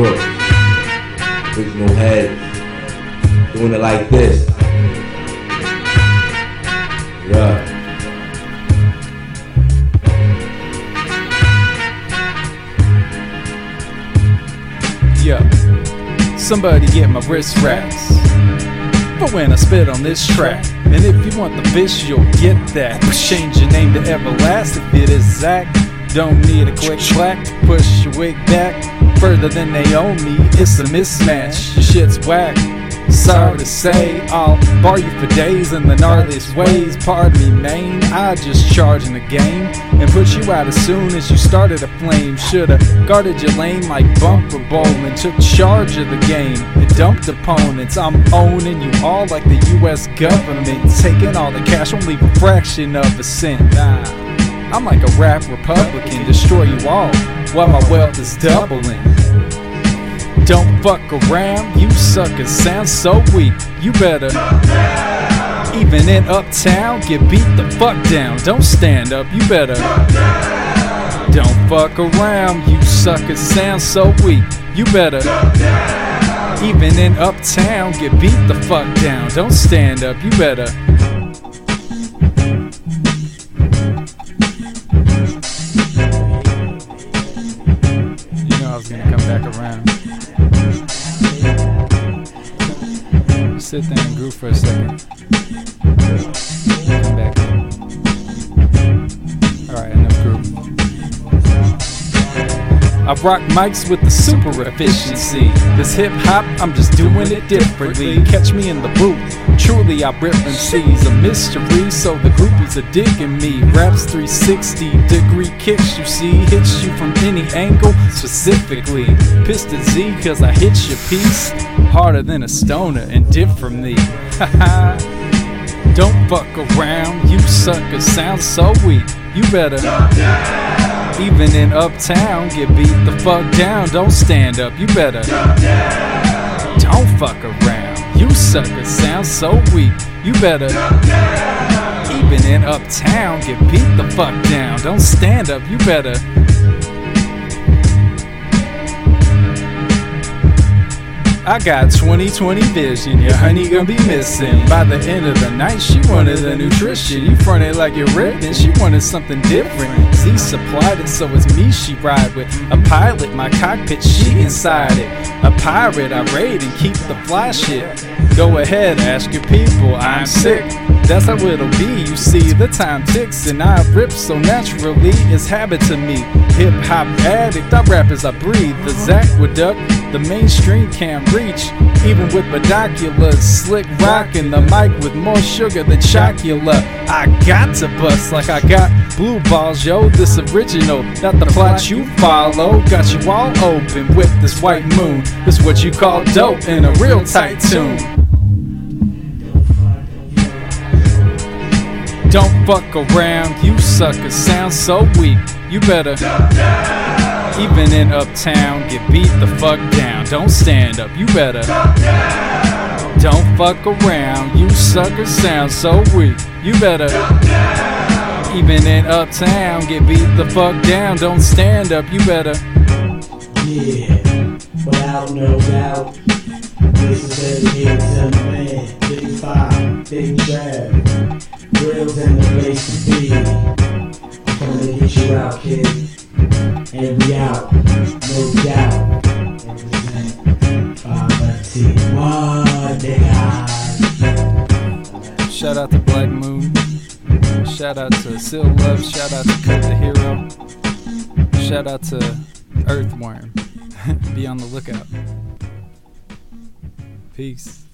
Crook. Original head. Doing it like this. Yeah. Yeah. Somebody get my wrist wraps. But when I spit on this track, and if you want the you'll get that. Change your name to Everlast if it is Zak. Don't need a quick clack, push your wig back further than they own me. It's a mismatch, your shit's whack. Sorry to say, I'll bar you for days in the gnarliest ways. Pardon me, main. I just charge in the game and put you out as soon as you started a flame. Should've guarded your lane like bumper bowling. Took charge of the game and dumped opponents. I'm owning you all like the U.S. government, taking all the cash, won't a fraction of a cent. Nah. I'm like a rap Republican, destroy you all while my wealth is doubling. Don't fuck around, you suckers sound so weak. You better, even in uptown, get beat the fuck down. Don't stand up, you better. Don't fuck around, you suckers sound so weak. You better. Even in uptown, get beat the fuck down. Don't stand up, you better. Sit there and groove for a second. I rock mics with the super efficiency. This hip hop, I'm just doing it differently. Catch me in the booth. Truly, I rip MCs a mystery, so the groupies are digging me. Raps 360 degree kicks, you see, hits you from any angle. Specifically, Piston Z, cause I hit your piece harder than a stoner and dip from me. Don't fuck around, you suckers sound so weak. You better. Even in uptown, get beat the fuck down. Don't stand up, you better. Don't fuck around, you suckers sound so weak. You better. Even in uptown, get beat the fuck down. Don't stand up, you better. I got 2020 vision, your honey gonna be missing. By the end of the night, she wanted the nutrition. You fronted like you're ripped, and she wanted something different. Z supplied it, so it's me she ride with. A pilot, my cockpit, she inside it. A pirate, I raid and keep the fly shit. Go ahead, ask your people, I'm sick. That's how it'll be. You see, the time ticks and I rip so naturally. It's habit to me. Hip hop addict, I rap as I breathe. The Zaqueduct, the mainstream can't reach. Even with binoculars, slick rockin' the mic with more sugar than chocula. I got to bust like I got blue balls, yo. This original, not the plot you follow. Got you all open with this white moon. This what you call dope in a real tight tune. Don't fuck around, you suckers sound so weak. You better. Even in uptown, get beat the fuck down. Don't stand up, you better. Don't fuck around, you suckers sound so weak. You better. Even in uptown, get beat the fuck down. Don't stand up, you better. Yeah, without no doubt. This is out. And we out, no doubt. Represent 5 What nigga? Shout out to Black Moon. Shout out to Sil Love. Shout out to Cut the Hero. Shout out to Earthworm. Be on the lookout. Peace.